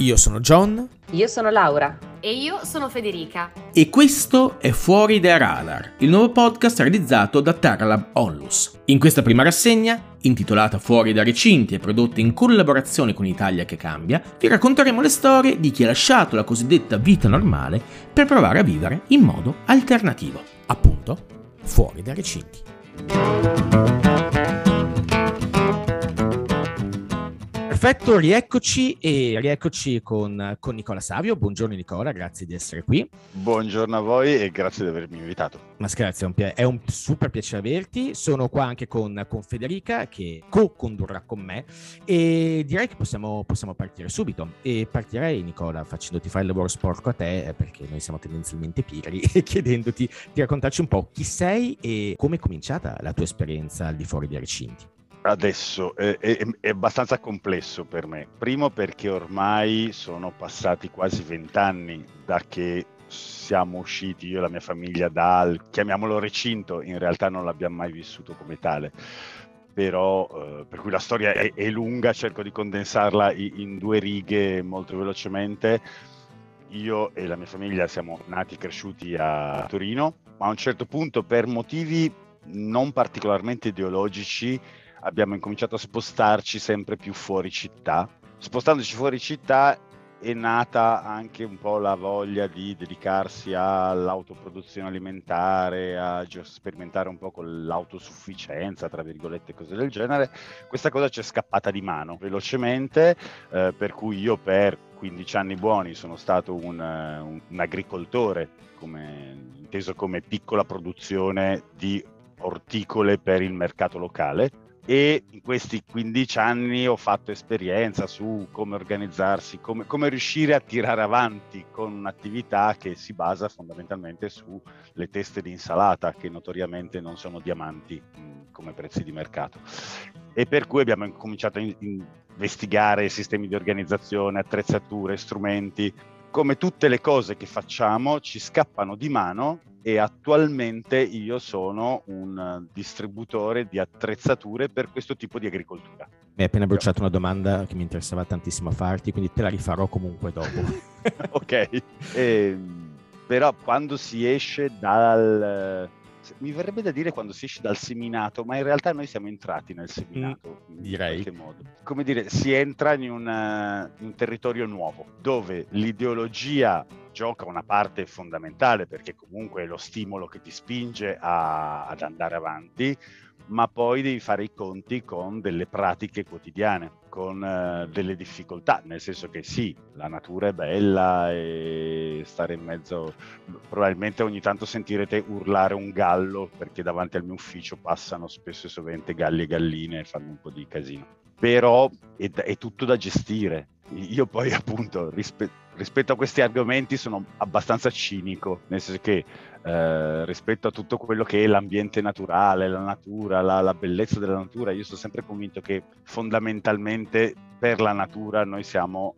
Io sono John. Io sono Laura. E io sono Federica. E questo è Fuori dai Radar, il nuovo podcast realizzato da Terralab Onlus. In questa prima rassegna, intitolata Fuori dai recinti e prodotta in collaborazione con Italia che cambia, vi racconteremo le storie di chi ha lasciato la cosiddetta vita normale per provare a vivere in modo alternativo. Appunto, fuori dai recinti. Perfetto, rieccoci e rieccoci con, con, Nicola Savio. Buongiorno Nicola, grazie di essere qui. Buongiorno a voi e grazie di avermi invitato. Ma scherzi, è un, è un super piacere averti. Sono qua anche con, con Federica che co-condurrà con me e direi che possiamo, possiamo, partire subito. E partirei Nicola facendoti fare il lavoro sporco a te eh, perché noi siamo tendenzialmente pigri e chiedendoti di raccontarci un po' chi sei e come è cominciata la tua esperienza al di fuori dei recinti. Adesso è, è, è, abbastanza complesso per me. Primo perché ormai sono passati quasi vent'anni da che siamo usciti io e la mia famiglia dal, chiamiamolo recinto, in realtà non l'abbiamo mai vissuto come tale. Però, eh, per cui la storia è, è, lunga, cerco di condensarla in, in due righe molto velocemente. Io e la mia famiglia siamo nati e cresciuti a Torino, ma a un certo punto per motivi non particolarmente ideologici abbiamo incominciato a spostarci sempre più fuori città. Spostandoci fuori città è nata anche un po' la voglia di dedicarsi all'autoproduzione alimentare, a sperimentare un po' con l'autosufficienza, tra virgolette, cose del genere. Questa cosa ci è scappata di mano velocemente, eh, per cui io per 15 anni buoni sono stato un, un, un agricoltore, come, inteso come piccola produzione di orticole per il mercato locale e in questi 15 anni ho fatto esperienza su come organizzarsi, come, come, riuscire a tirare avanti con un'attività che si basa fondamentalmente sulle teste di insalata che notoriamente non sono diamanti mh, come prezzi di mercato. E per cui abbiamo cominciato a in, investigare sistemi di organizzazione, attrezzature, strumenti. Come tutte le cose che facciamo ci scappano di mano e attualmente io sono un distributore di attrezzature per questo tipo di agricoltura. Mi hai appena bruciato una domanda che mi interessava tantissimo farti, quindi te la rifarò comunque dopo. ok, e, ehm, però quando si esce dal mi verrebbe da dire quando si esce dal seminato, ma in realtà noi siamo entrati nel seminato. Mm, direi. In qualche modo. Come dire, si entra in, una, in un territorio nuovo, dove l'ideologia gioca una parte fondamentale, perché comunque è lo stimolo che ti spinge a, ad andare avanti, ma poi devi fare i conti con delle pratiche quotidiane, con uh, delle difficoltà, nel senso che sì, la natura è bella e stare in mezzo, probabilmente ogni tanto sentirete urlare un gallo perché davanti al mio ufficio passano spesso e sovente galli e galline e fanno un po' di casino. Però è, è tutto da gestire. Io poi appunto rispetto rispetto a questi argomenti sono abbastanza cinico, nel senso che eh, rispetto a tutto quello che è l'ambiente naturale, la natura, la, la, bellezza della natura, io sono sempre convinto che fondamentalmente per la natura noi siamo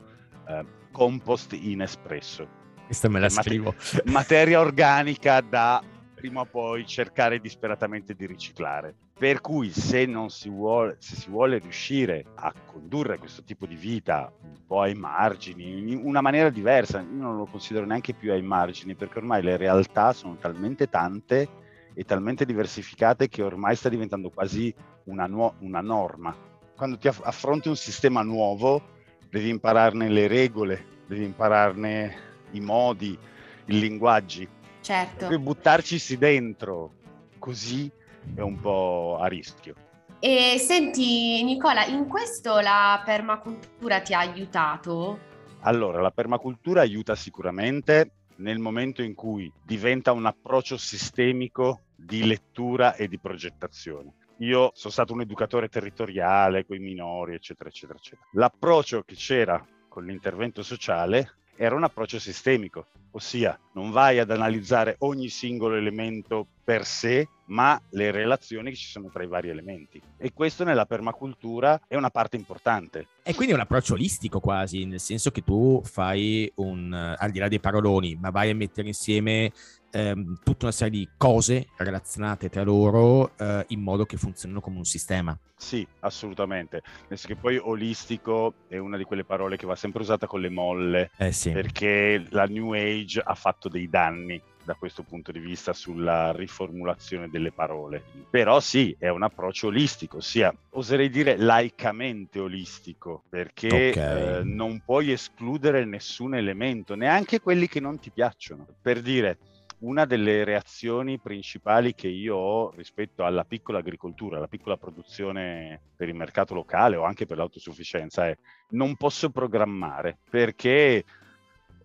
eh, compost in espresso. Questa me la scrivo. materia organica da prima o poi cercare disperatamente di riciclare. Per cui se, si vuole, se si vuole riuscire a condurre questo tipo di vita un po' ai margini, in una maniera diversa, io non lo considero neanche più ai margini, perché ormai le realtà sono talmente tante e talmente diversificate che ormai sta diventando quasi una, nuo- una norma. Quando ti aff- affronti un sistema nuovo, devi impararne le regole, devi impararne i modi, i linguaggi Certo. Per buttarci dentro così è un po' a rischio. E senti Nicola, in questo la permacultura ti ha aiutato? Allora, la permacultura aiuta sicuramente nel momento in cui diventa un approccio sistemico di lettura e di progettazione. Io sono stato un educatore territoriale con i minori, eccetera, eccetera, eccetera. L'approccio che c'era con l'intervento sociale era un approccio sistemico, ossia non vai ad analizzare ogni singolo elemento per sé, ma le relazioni che ci sono tra i vari elementi. E questo nella permacultura è una parte importante. E quindi è un approccio olistico quasi, nel senso che tu fai un, al di là dei paroloni, ma vai a mettere insieme ehm, tutta una serie di cose relazionate tra loro eh, in modo che funzionino come un sistema. Sì, assolutamente. Nel senso che poi olistico è una di quelle parole che va sempre usata con le molle, eh sì. perché la New Age ha fatto dei danni da questo punto di vista sulla riformulazione delle parole. Però sì, è un approccio olistico, ossia oserei dire laicamente olistico, perché okay. eh, non puoi escludere nessun elemento, neanche quelli che non ti piacciono. Per dire, una delle reazioni principali che io ho rispetto alla piccola agricoltura, alla piccola produzione per il mercato locale o anche per l'autosufficienza è non posso programmare perché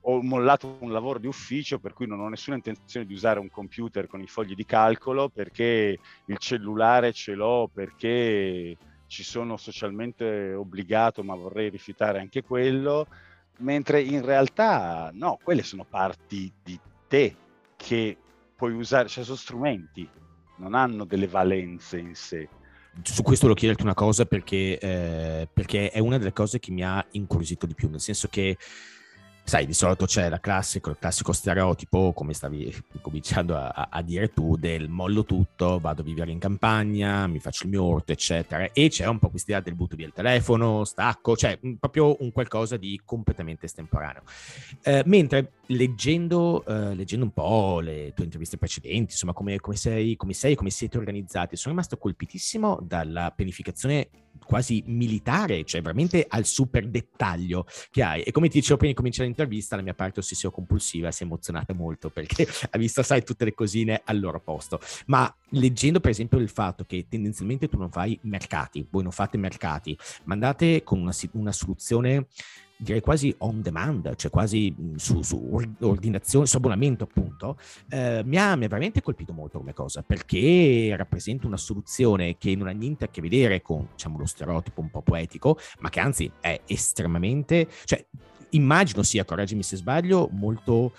ho mollato un lavoro di ufficio per cui non ho nessuna intenzione di usare un computer con i fogli di calcolo perché il cellulare ce l'ho, perché ci sono socialmente obbligato ma vorrei rifiutare anche quello, mentre in realtà no, quelle sono parti di te che puoi usare, cioè sono strumenti, non hanno delle valenze in sé. Su questo volevo chiederti una cosa perché, eh, perché è una delle cose che mi ha incuriosito di più, nel senso che sai, di solito c'è la classico, il classico stereotipo, come stavi cominciando a, a, dire tu, del mollo tutto, vado a vivere in campagna, mi faccio il mio orto, eccetera. E c'è un po' questa idea del butto via il telefono, stacco, cioè proprio un qualcosa di completamente estemporaneo. Eh, mentre leggendo, eh, leggendo un po' le tue interviste precedenti, insomma, come, come, sei, come sei, come siete organizzati, sono rimasto colpitissimo dalla pianificazione quasi militare, cioè veramente al super dettaglio che hai. E come ti dicevo prima di cominciare l'intervista, la mia parte ossessiva compulsiva si è emozionata molto perché ha visto, sai, tutte le cosine al loro posto. Ma leggendo per esempio il fatto che tendenzialmente tu non fai mercati, voi non fate mercati, ma andate con una, una soluzione direi quasi on demand, cioè quasi su, su ordinazione, su abbonamento appunto, eh, mi, ha, mi, ha, veramente colpito molto come cosa, perché rappresenta una soluzione che non ha niente a che vedere con, diciamo, lo stereotipo un po' poetico, ma che anzi è estremamente, cioè immagino sia, correggimi se sbaglio, molto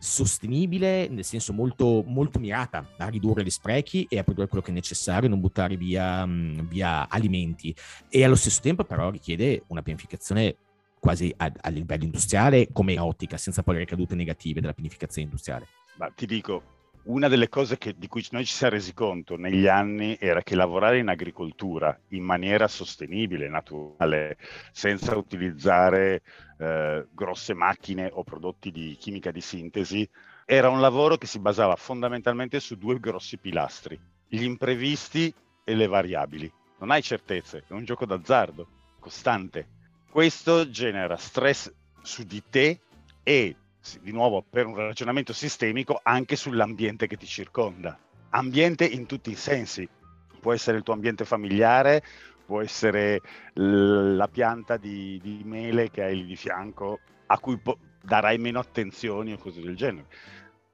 sostenibile, nel senso molto, molto mirata a ridurre gli sprechi e a produrre quello che è necessario, non buttare via, via alimenti. E allo stesso tempo però richiede una pianificazione quasi a, a livello industriale come ottica, senza poi le ricadute negative della pianificazione industriale? Ma ti dico, una delle cose che, di cui noi ci siamo resi conto negli anni era che lavorare in agricoltura in maniera sostenibile, naturale, senza utilizzare eh, grosse macchine o prodotti di chimica di sintesi, era un lavoro che si basava fondamentalmente su due grossi pilastri, gli imprevisti e le variabili. Non hai certezze, è un gioco d'azzardo costante questo genera stress su di te e, di nuovo, per un ragionamento sistemico, anche sull'ambiente che ti circonda. Ambiente in tutti i sensi. Può essere il tuo ambiente familiare, può essere la pianta di, di mele che hai lì di fianco, a cui po- darai meno attenzioni o cose del genere.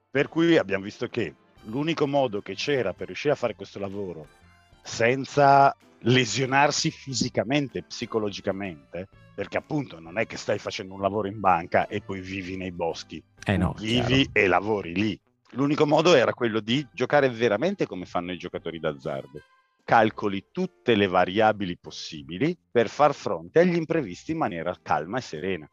Per cui abbiamo visto che l'unico modo che c'era per riuscire a fare questo lavoro senza lesionarsi fisicamente, psicologicamente, perché appunto non è che stai facendo un lavoro in banca e poi vivi nei boschi, eh no, vivi chiaro. e lavori lì. L'unico modo era quello di giocare veramente come fanno i giocatori d'azzardo. Calcoli tutte le variabili possibili per far fronte agli imprevisti in maniera calma e serena.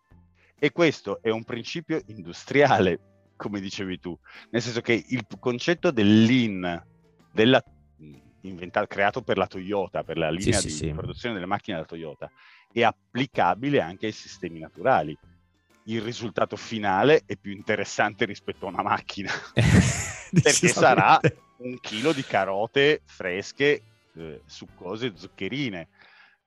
E questo è un principio industriale, come dicevi tu, nel senso che il concetto del lean, della inventato, creato per la Toyota, per la linea sì, di sì, produzione delle macchine della Toyota, è applicabile anche ai sistemi naturali. Il risultato finale è più interessante rispetto a una macchina, perché sarà un chilo di carote fresche, eh, succose, zuccherine,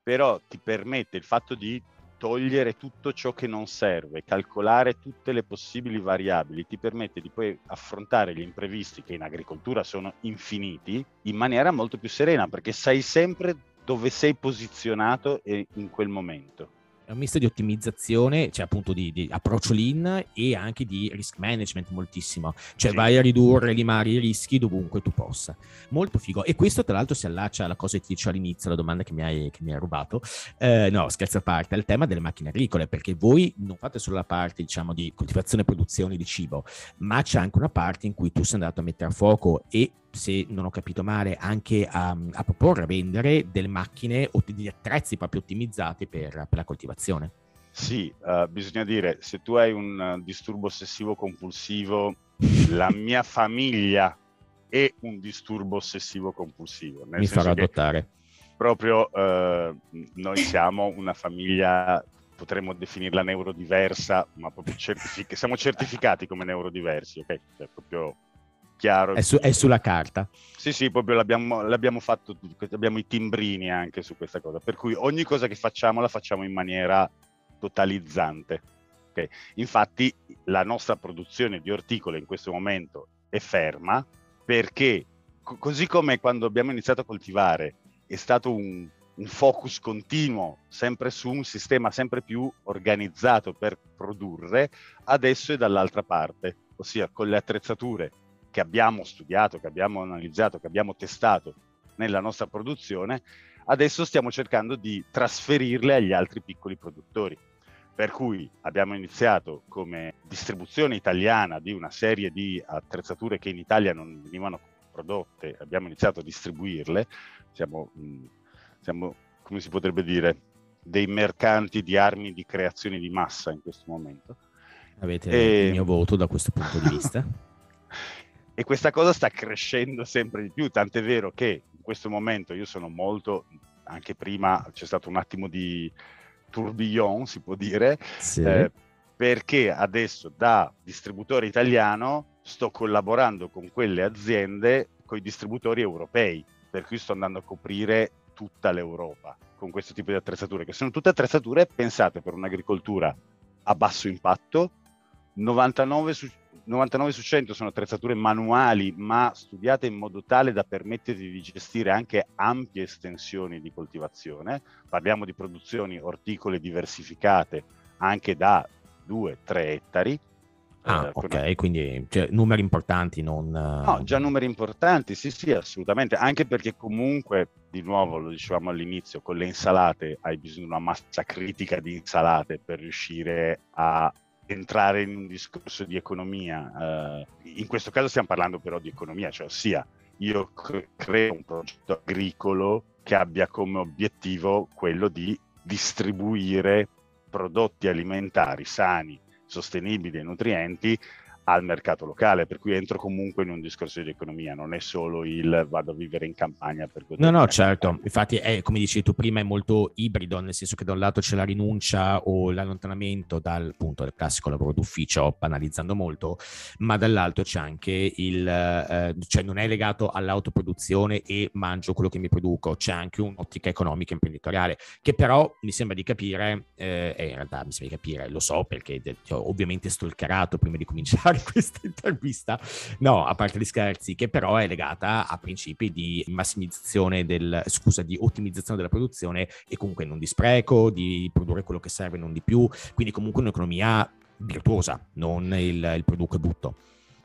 però ti permette il fatto di togliere tutto ciò che non serve, calcolare tutte le possibili variabili, ti permette di poi affrontare gli imprevisti che in agricoltura sono infiniti in maniera molto più serena, perché sai sempre dove sei posizionato in quel momento. È un misto di ottimizzazione, cioè appunto di, di approccio lean e anche di risk management moltissimo. Cioè sì. vai a ridurre, limare i rischi dovunque tu possa. Molto figo. E questo tra l'altro si allaccia alla cosa che ti dicevo all'inizio, la domanda che mi hai, che mi hai rubato. Eh, no, scherzo a parte, al tema delle macchine agricole, perché voi non fate solo la parte, diciamo, di coltivazione e produzione di cibo, ma c'è anche una parte in cui tu sei andato a mettere a fuoco e se non ho capito male, anche a, a proporre, a vendere delle macchine o degli attrezzi proprio ottimizzati per, per la coltivazione. Sì, uh, bisogna dire, se tu hai un disturbo ossessivo compulsivo, la mia famiglia è un disturbo ossessivo compulsivo. Mi farò adottare. Proprio uh, noi siamo una famiglia, potremmo definirla neurodiversa, ma proprio certific- siamo certificati come neurodiversi, ok? Cioè, proprio chiaro. È, su, è, sulla carta. Sì, sì, proprio l'abbiamo, l'abbiamo fatto, abbiamo i timbrini anche su questa cosa, per cui ogni cosa che facciamo la facciamo in maniera totalizzante. Okay? Infatti la nostra produzione di orticole in questo momento è ferma perché co- così come quando abbiamo iniziato a coltivare è stato un, un focus continuo sempre su un sistema sempre più organizzato per produrre, adesso è dall'altra parte, ossia con le attrezzature che abbiamo studiato, che abbiamo analizzato, che abbiamo testato nella nostra produzione, adesso stiamo cercando di trasferirle agli altri piccoli produttori. Per cui abbiamo iniziato come distribuzione italiana di una serie di attrezzature che in Italia non venivano prodotte, abbiamo iniziato a distribuirle, siamo, siamo come si potrebbe dire, dei mercanti di armi di creazione di massa in questo momento. Avete e... il mio voto da questo punto di vista. E questa cosa sta crescendo sempre di più, tant'è vero che in questo momento io sono molto, anche prima c'è stato un attimo di tourbillon, si può dire, sì. eh, perché adesso da distributore italiano sto collaborando con quelle aziende, con i distributori europei, per cui sto andando a coprire tutta l'Europa con questo tipo di attrezzature, che sono tutte attrezzature pensate per un'agricoltura a basso impatto, 99 su 99 su 100 sono attrezzature manuali, ma studiate in modo tale da permetterti di gestire anche ampie estensioni di coltivazione. Parliamo di produzioni orticole diversificate anche da 2-3 ettari. Ah, eh, ok, una... quindi cioè, numeri importanti, non... No, già numeri importanti, sì, sì, assolutamente, anche perché comunque, di nuovo, lo dicevamo all'inizio, con le insalate hai bisogno di una massa critica di insalate per riuscire a entrare in un discorso di economia. Uh, in questo caso stiamo parlando però di economia, cioè ossia io cre- creo un progetto agricolo che abbia come obiettivo quello di distribuire prodotti alimentari sani, sostenibili e nutrienti al mercato locale, per cui entro comunque in un discorso di economia, non è solo il vado a vivere in campagna per No, no, certo, campagna. infatti è, come dicevi tu prima, è molto ibrido, nel senso che da un lato c'è la rinuncia o l'allontanamento dal punto del classico lavoro d'ufficio, banalizzando molto, ma dall'altro c'è anche il, eh, cioè non è legato all'autoproduzione e mangio quello che mi produco, c'è anche un'ottica economica imprenditoriale, che però mi sembra di capire, eh, e in realtà mi sembra di capire, lo so perché ho ovviamente stalkerato prima di cominciare fare questa intervista. No, a parte gli scherzi, che però è legata a principi di massimizzazione del, scusa, di ottimizzazione della produzione e comunque non di spreco, di produrre quello che serve, non di più. Quindi comunque un'economia virtuosa, non il, il produco e butto.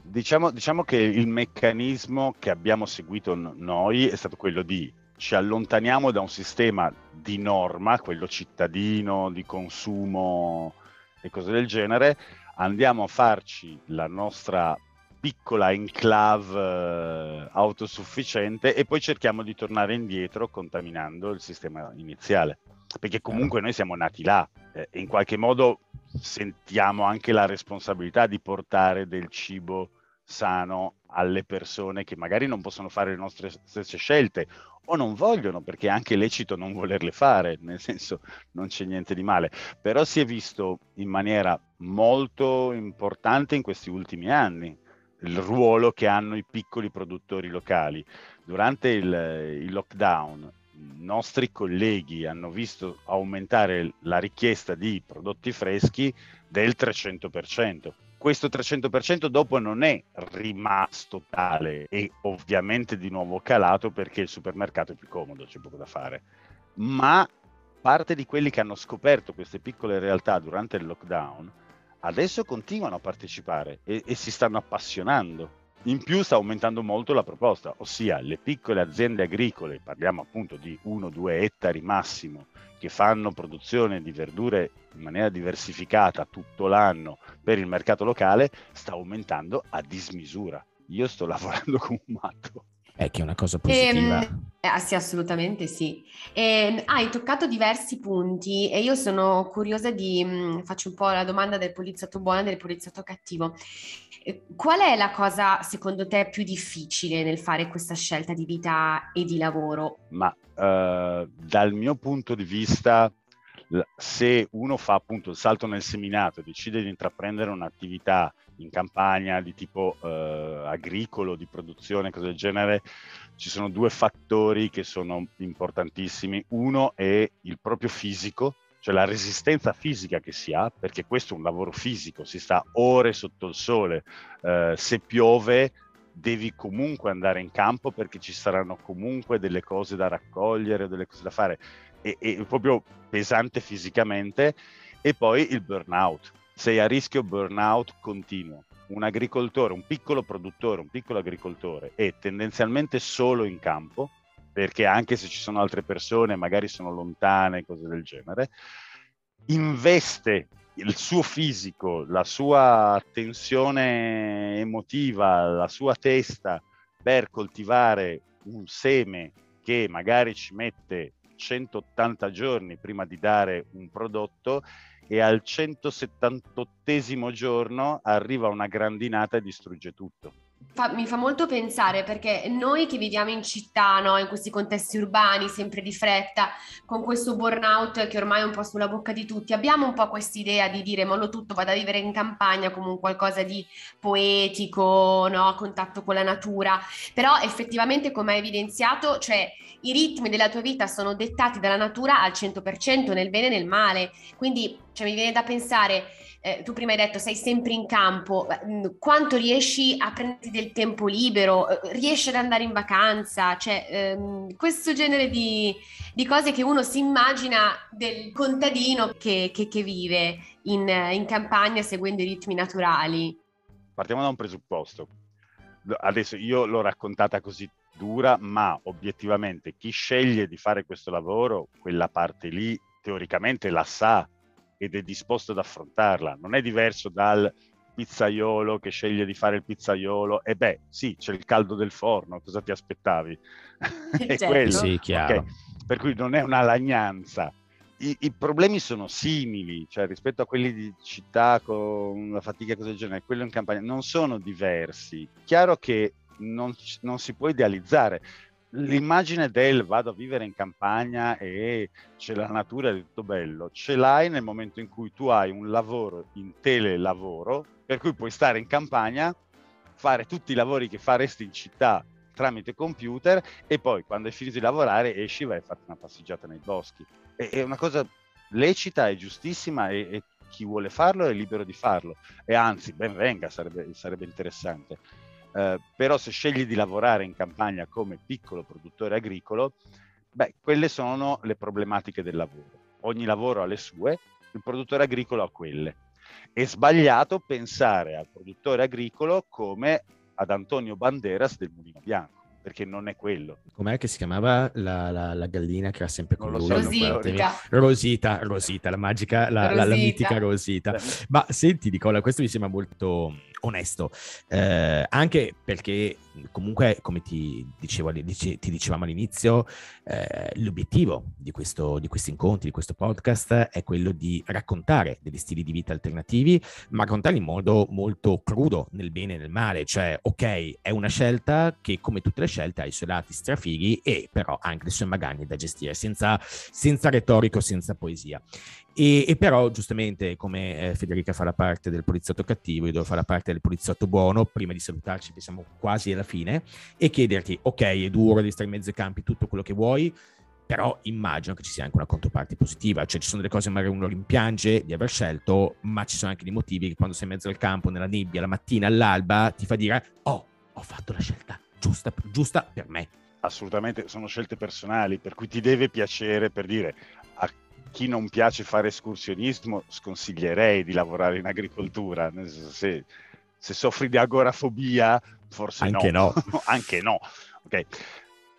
Diciamo, diciamo, che il meccanismo che abbiamo seguito noi è stato quello di ci allontaniamo da un sistema di norma, quello cittadino, di consumo e cose del genere, andiamo a farci la nostra piccola enclave eh, autosufficiente e poi cerchiamo di tornare indietro contaminando il sistema iniziale. Perché comunque noi siamo nati là eh, e in qualche modo sentiamo anche la responsabilità di portare del cibo sano alle persone che magari non possono fare le nostre stesse scelte o non vogliono, perché è anche lecito non volerle fare, nel senso non c'è niente di male, però si è visto in maniera molto importante in questi ultimi anni il ruolo che hanno i piccoli produttori locali. Durante il, il lockdown i nostri colleghi hanno visto aumentare la richiesta di prodotti freschi del 300% questo 300% dopo non è rimasto tale e ovviamente di nuovo calato perché il supermercato è più comodo, c'è poco da fare, ma parte di quelli che hanno scoperto queste piccole realtà durante il lockdown adesso continuano a partecipare e, e si stanno appassionando. In più sta aumentando molto la proposta, ossia le piccole aziende agricole, parliamo appunto di 1-2 ettari massimo, che fanno produzione di verdure in maniera diversificata tutto l'anno per il mercato locale, sta aumentando a dismisura. Io sto lavorando come un matto. È che è una cosa positiva. Ehm, eh, sì, assolutamente sì. E, hai toccato diversi punti e io sono curiosa di, mh, faccio un po' la domanda del poliziotto buono e del poliziotto cattivo. Eh, qual è la cosa secondo te più difficile nel fare questa scelta di vita e di lavoro? Ma eh, dal mio punto di vista, se uno fa appunto il salto nel seminato e decide di intraprendere un'attività in campagna di tipo eh, agricolo, di produzione, cose del genere, ci sono due fattori che sono importantissimi. Uno è il proprio fisico, cioè la resistenza fisica che si ha, perché questo è un lavoro fisico, si sta ore sotto il sole, eh, se piove devi comunque andare in campo perché ci saranno comunque delle cose da raccogliere, delle cose da fare, è, è proprio pesante fisicamente, e poi il burnout, sei a rischio burnout continuo. Un agricoltore, un piccolo produttore, un piccolo agricoltore è tendenzialmente solo in campo, perché anche se ci sono altre persone, magari sono lontane, cose del genere, investe il suo fisico, la sua tensione emotiva, la sua testa per coltivare un seme che magari ci mette 180 giorni prima di dare un prodotto e al 178 giorno arriva una grandinata e distrugge tutto. Fa, mi fa molto pensare perché noi che viviamo in città, no, in questi contesti urbani, sempre di fretta, con questo burnout che ormai è un po' sulla bocca di tutti, abbiamo un po' quest'idea di dire mollo tutto, vado a vivere in campagna come un qualcosa di poetico, no, a contatto con la natura, però effettivamente come hai evidenziato, cioè i ritmi della tua vita sono dettati dalla natura al 100% nel bene e nel male, quindi cioè, mi viene da pensare eh, tu prima hai detto sei sempre in campo, mm, quanto riesci a prenderti del tempo libero, eh, riesci ad andare in vacanza, cioè ehm, questo genere di, di, cose che uno si immagina del contadino che, che, che vive in, in campagna seguendo i ritmi naturali. Partiamo da un presupposto. Adesso io l'ho raccontata così dura, ma obiettivamente chi sceglie di fare questo lavoro, quella parte lì, teoricamente la sa ed è disposto ad affrontarla. Non è diverso dal pizzaiolo che sceglie di fare il pizzaiolo e beh, sì, c'è il caldo del forno, cosa ti aspettavi? è certo. quello. Sì, chiaro. Okay. Per cui non è una lagnanza. I, I, problemi sono simili, cioè rispetto a quelli di città con la fatica e cose del genere, quello in campagna non sono diversi. Chiaro che non, non si può idealizzare l'immagine del vado a vivere in campagna e c'è la natura è tutto bello, ce l'hai nel momento in cui tu hai un lavoro in telelavoro, per cui puoi stare in campagna, fare tutti i lavori che faresti in città tramite computer e poi quando hai finito di lavorare esci e vai a farti una passeggiata nei boschi. È una cosa lecita e giustissima e, e, chi vuole farlo è libero di farlo e anzi ben venga, sarebbe, sarebbe interessante eh, però se scegli di lavorare in campagna come piccolo produttore agricolo, beh, quelle sono le problematiche del lavoro. Ogni lavoro ha le sue, il produttore agricolo ha quelle. È sbagliato pensare al produttore agricolo come ad Antonio Banderas del Mulino Bianco perché non è quello. Com'è che si chiamava la, la, la gallina che era sempre con lui? So, Rosita. Rosita, Rosita, la magica, la, Rosita. la, mitica Rosita. Ma senti Nicola, questo mi sembra molto onesto, eh, anche perché comunque, come ti, dicevo, ti dicevamo all'inizio, eh, l'obiettivo di, questo, di questi incontri, di questo podcast, è quello di raccontare degli stili di vita alternativi, ma raccontarli in modo molto crudo, nel bene e nel male. Cioè, ok, è una scelta che, come tutte le scelte, ha i suoi lati strafighi e però anche le sue magagne da gestire, senza, senza retorico, senza poesia. E, e, però, giustamente, come eh, Federica fa la parte del poliziotto cattivo, io devo fare la parte del poliziotto buono. Prima di salutarci, che siamo quasi alla fine, e chiederti: ok, è duro, devi stare in mezzo ai campi, tutto quello che vuoi. Però immagino che ci sia anche una controparte positiva, cioè ci sono delle cose magari uno rimpiange di aver scelto, ma ci sono anche dei motivi che quando sei in mezzo al campo, nella nebbia, la mattina, all'alba, ti fa dire, oh, ho fatto la scelta giusta, giusta per me. Assolutamente, sono scelte personali, per cui ti deve piacere per dire chi non piace fare escursionismo sconsiglierei di lavorare in agricoltura, se, se soffri di agorafobia forse Anche no. no. Anche no. Okay.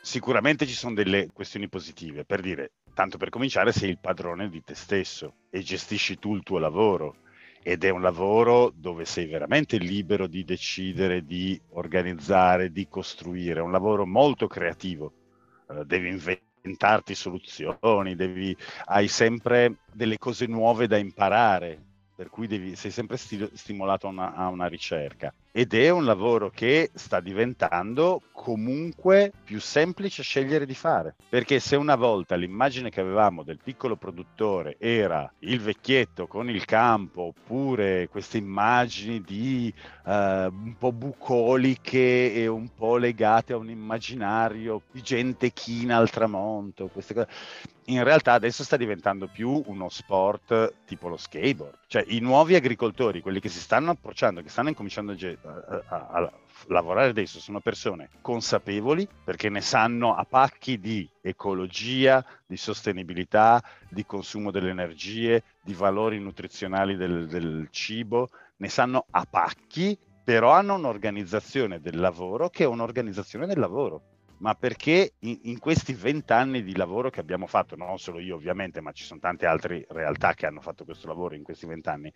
Sicuramente ci sono delle questioni positive, per dire, tanto per cominciare sei il padrone di te stesso e gestisci tu il tuo lavoro ed è un lavoro dove sei veramente libero di decidere, di organizzare, di costruire, è un lavoro molto creativo, uh, devi inventarti soluzioni, devi, hai sempre delle cose nuove da imparare, per cui devi, sei sempre sti- stimolato una, a una ricerca ed è un lavoro che sta diventando comunque più semplice scegliere di fare. Perché se una volta l'immagine che avevamo del piccolo produttore era il vecchietto con il campo, oppure queste immagini di uh, un po' bucoliche e un po' legate a un immaginario di gente china al tramonto, queste cose in realtà adesso sta diventando più uno sport tipo lo skateboard. Cioè i nuovi agricoltori, quelli che si stanno approcciando, che stanno incominciando a, a, a, a lavorare adesso, sono persone consapevoli perché ne sanno a pacchi di ecologia, di sostenibilità, di consumo delle energie, di valori nutrizionali del, del cibo, ne sanno a pacchi, però hanno un'organizzazione del lavoro che è un'organizzazione del lavoro ma perché in, in questi vent'anni di lavoro che abbiamo fatto, non solo io ovviamente, ma ci sono tante altre realtà che hanno fatto questo lavoro in questi vent'anni,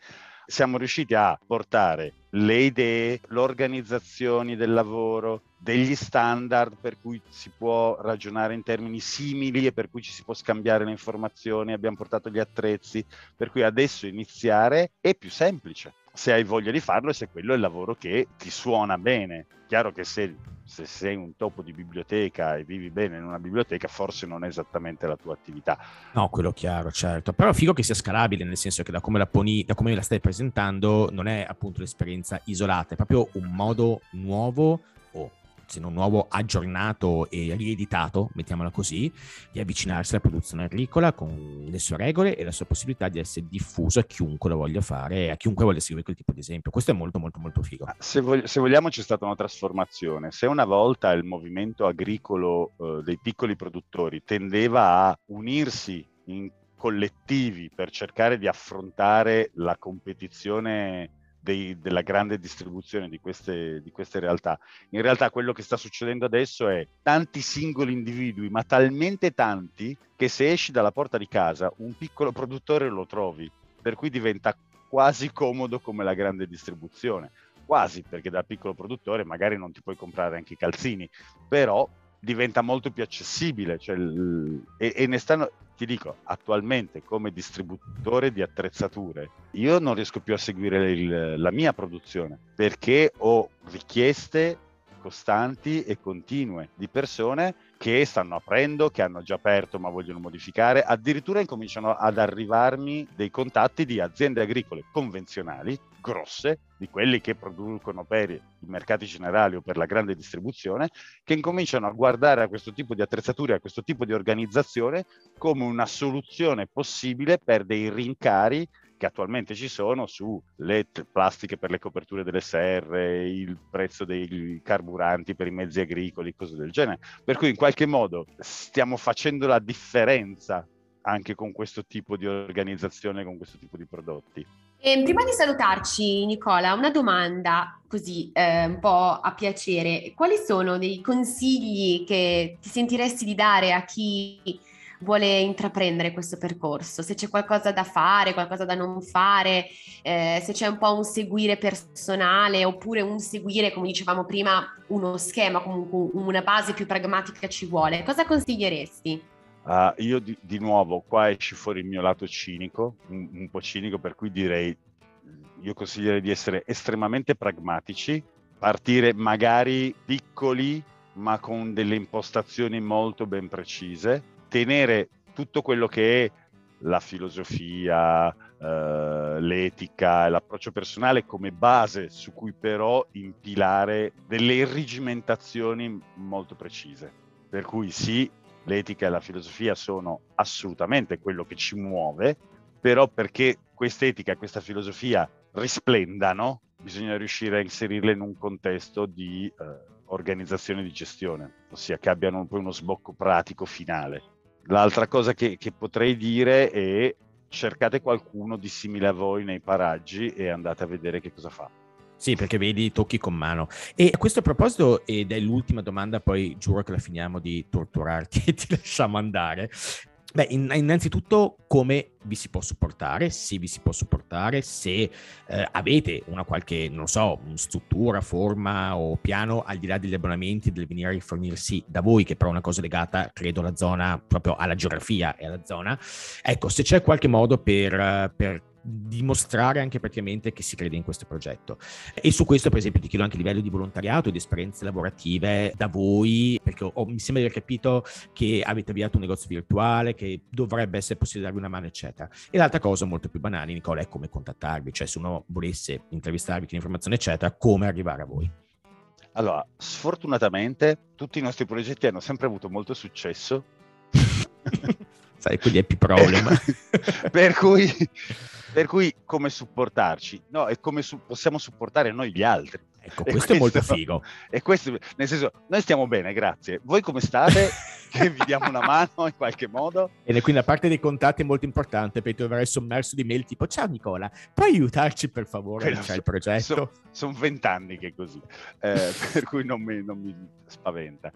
siamo riusciti a portare le idee, le organizzazioni del lavoro, degli standard per cui si può ragionare in termini simili e per cui ci si può scambiare le informazioni, abbiamo portato gli attrezzi, per cui adesso iniziare è più semplice se hai voglia di farlo e se quello è il lavoro che ti suona bene. Chiaro che se, se, sei un topo di biblioteca e vivi bene in una biblioteca, forse non è esattamente la tua attività. No, quello chiaro, certo. Però figo che sia scalabile, nel senso che da come la, poni, da come la stai presentando non è appunto l'esperienza isolata, è proprio un modo nuovo o se non nuovo, aggiornato e rieditato, mettiamola così, di avvicinarsi alla produzione agricola con le sue regole e la sua possibilità di essere diffuso a chiunque lo voglia fare, a chiunque voglia seguire quel tipo di esempio. Questo è molto molto molto figo. Se, vog- se vogliamo c'è stata una trasformazione. Se una volta il movimento agricolo eh, dei piccoli produttori tendeva a unirsi in collettivi per cercare di affrontare la competizione dei, della grande distribuzione di queste, di queste realtà. In realtà quello che sta succedendo adesso è tanti singoli individui, ma talmente tanti che se esci dalla porta di casa un piccolo produttore lo trovi, per cui diventa quasi comodo come la grande distribuzione. Quasi, perché dal piccolo produttore magari non ti puoi comprare anche i calzini, però diventa molto più accessibile cioè, e, e, ne stanno, ti dico, attualmente come distributore di attrezzature, io non riesco più a seguire il, la mia produzione perché ho richieste costanti e continue di persone che stanno aprendo, che hanno già aperto ma vogliono modificare, addirittura incominciano ad arrivarmi dei contatti di aziende agricole convenzionali, grosse, di quelli che producono per i mercati generali o per la grande distribuzione, che incominciano a guardare a questo tipo di attrezzature, a questo tipo di organizzazione come una soluzione possibile per dei rincari che attualmente ci sono sulle plastiche per le coperture delle serre, il prezzo dei carburanti per i mezzi agricoli, cose del genere. Per cui in qualche modo stiamo facendo la differenza anche con questo tipo di organizzazione, con questo tipo di prodotti. E prima di salutarci, Nicola, una domanda così eh, un po' a piacere. Quali sono dei consigli che ti sentiresti di dare a chi vuole intraprendere questo percorso, se c'è qualcosa da fare, qualcosa da non fare, eh, se c'è un po' un seguire personale oppure un seguire, come dicevamo prima, uno schema, comunque una base più pragmatica ci vuole. Cosa consiglieresti? Uh, io di, di, nuovo qua esce fuori il mio lato cinico, un, un po' cinico, per cui direi, io consiglierei di essere estremamente pragmatici, partire magari piccoli ma con delle impostazioni molto ben precise, tenere tutto quello che è la filosofia, eh, l'etica, l'approccio personale come base su cui però impilare delle irrigimentazioni molto precise. Per cui sì, l'etica e la filosofia sono assolutamente quello che ci muove, però perché questa etica e questa filosofia risplendano, bisogna riuscire a inserirle in un contesto di eh, organizzazione di gestione, ossia che abbiano poi uno sbocco pratico finale L'altra cosa che, che potrei dire è cercate qualcuno di simile a voi nei paraggi e andate a vedere che cosa fa. Sì, perché vedi, tocchi con mano. E a questo proposito, ed è l'ultima domanda, poi giuro che la finiamo di torturarti e ti lasciamo andare. Beh, in, innanzitutto come vi si può supportare, se vi si può supportare, se eh, avete una qualche, non so, struttura, forma o piano al di là degli abbonamenti del venire a rifornirsi da voi, che però è una cosa legata, credo, alla zona, proprio alla geografia e alla zona. Ecco, se c'è qualche modo per, per dimostrare anche praticamente che si crede in questo progetto. E su questo, per esempio, ti chiedo anche a livello di volontariato e di esperienze lavorative da voi, perché ho, mi sembra di aver capito che avete avviato un negozio virtuale, che dovrebbe essere possibile darvi una mano, eccetera. E l'altra cosa molto più banale, Nicola, è come contattarvi, cioè se uno volesse intervistarvi, chiedere informazioni, eccetera, come arrivare a voi. Allora, sfortunatamente tutti i nostri progetti hanno sempre avuto molto successo. Sai, quelli è più problema. per cui per cui come supportarci? No, è come su- possiamo supportare noi gli altri. Ecco, questo, questo, è molto figo. E questo, nel senso, noi stiamo bene, grazie. Voi come state? che vi diamo una mano in qualche modo? E quindi la parte dei contatti è molto importante per trovare sommerso di mail tipo ciao Nicola, puoi aiutarci per favore a so, il progetto? Sono son vent'anni che è così, eh, per cui non mi, non mi spaventa.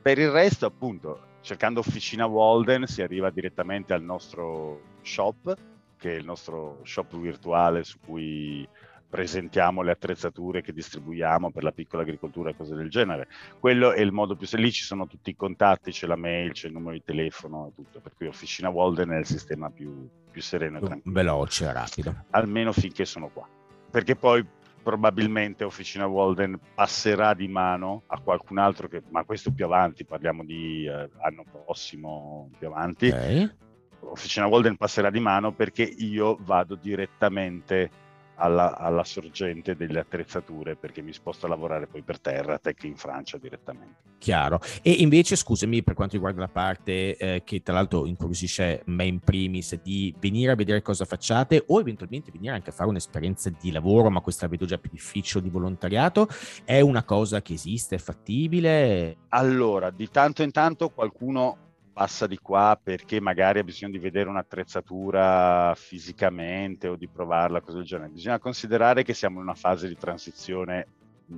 Per il resto, appunto, cercando Officina Walden si arriva direttamente al nostro shop che è il nostro shop virtuale su cui presentiamo le attrezzature che distribuiamo per la piccola agricoltura e cose del genere. Quello è il modo più lì ci sono tutti i contatti, c'è la mail, c'è il numero di telefono e tutto, per cui Officina Walden è il sistema più, più sereno e tranquillo. Veloce, rapido. Almeno finché sono qua. Perché poi probabilmente Officina Walden passerà di mano a qualcun altro che, ma questo più avanti, parliamo di eh, anno prossimo, più avanti. Okay Officina Walden passerà di mano perché io vado direttamente alla, alla, sorgente delle attrezzature perché mi sposto a lavorare poi per terra, Tech in Francia direttamente. Chiaro. E invece, scusami, per quanto riguarda la parte eh, che tra l'altro incuriosisce me in primis, di venire a vedere cosa facciate o eventualmente venire anche a fare un'esperienza di lavoro, ma questa la vedo già più difficile, di volontariato, è una cosa che esiste, è fattibile? Allora, di tanto in tanto qualcuno passa di qua perché magari ha bisogno di vedere un'attrezzatura fisicamente o di provarla, cose del genere. Bisogna considerare che siamo in una fase di transizione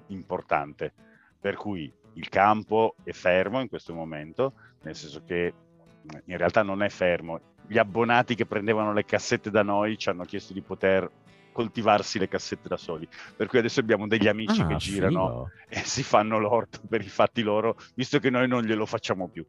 importante, per cui il campo è fermo in questo momento, nel senso che in realtà non è fermo. Gli abbonati che prendevano le cassette da noi ci hanno chiesto di poter coltivarsi le cassette da soli. Per cui adesso abbiamo degli amici ah, che girano figo. e si fanno l'orto per i fatti loro, visto che noi non glielo facciamo più.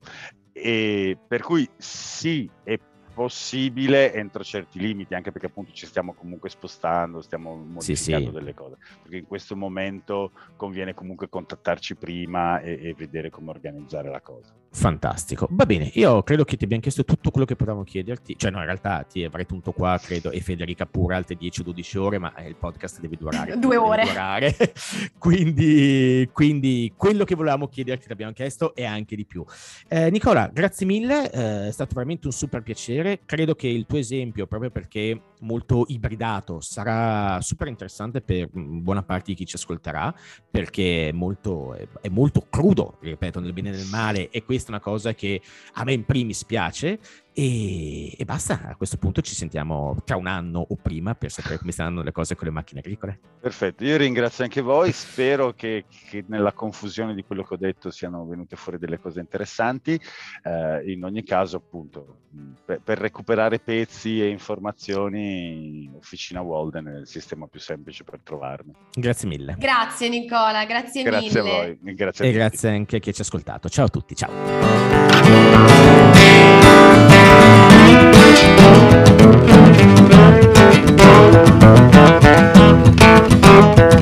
E per cui sì, è possibile entro certi limiti, anche perché appunto ci stiamo comunque spostando, stiamo modificando sì, sì. delle cose, perché in questo momento conviene comunque contattarci prima e, e vedere come organizzare la cosa. Fantastico, va bene, io credo che ti abbiamo chiesto tutto quello che potevamo chiederti, cioè no, in realtà ti avrei tutto qua, credo, e Federica pure altre 10-12 ore, ma il podcast deve durare. Due ore. Durare. quindi, quindi, quello che volevamo chiederti l'abbiamo chiesto e anche di più. Eh, Nicola, grazie mille, eh, è stato veramente un super piacere, credo che il tuo esempio, proprio perché molto ibridato, sarà super interessante per mm, buona parte di chi ci ascolterà, perché è molto, è, molto crudo, ripeto, nel bene e nel male, e questa è una cosa che a me in primis piace e, e, basta, a questo punto ci sentiamo tra un anno o prima per sapere come stanno le cose con le macchine agricole. Perfetto, io ringrazio anche voi, spero che, che nella confusione di quello che ho detto siano venute fuori delle cose interessanti. Eh, in ogni caso, appunto, per, per, recuperare pezzi e informazioni, Officina Walden è il sistema più semplice per trovarmi. Grazie mille. Grazie Nicola, grazie, grazie mille. A voi, grazie a e grazie anche a chi ci ha ascoltato. Ciao a tutti, ciao. Thank you.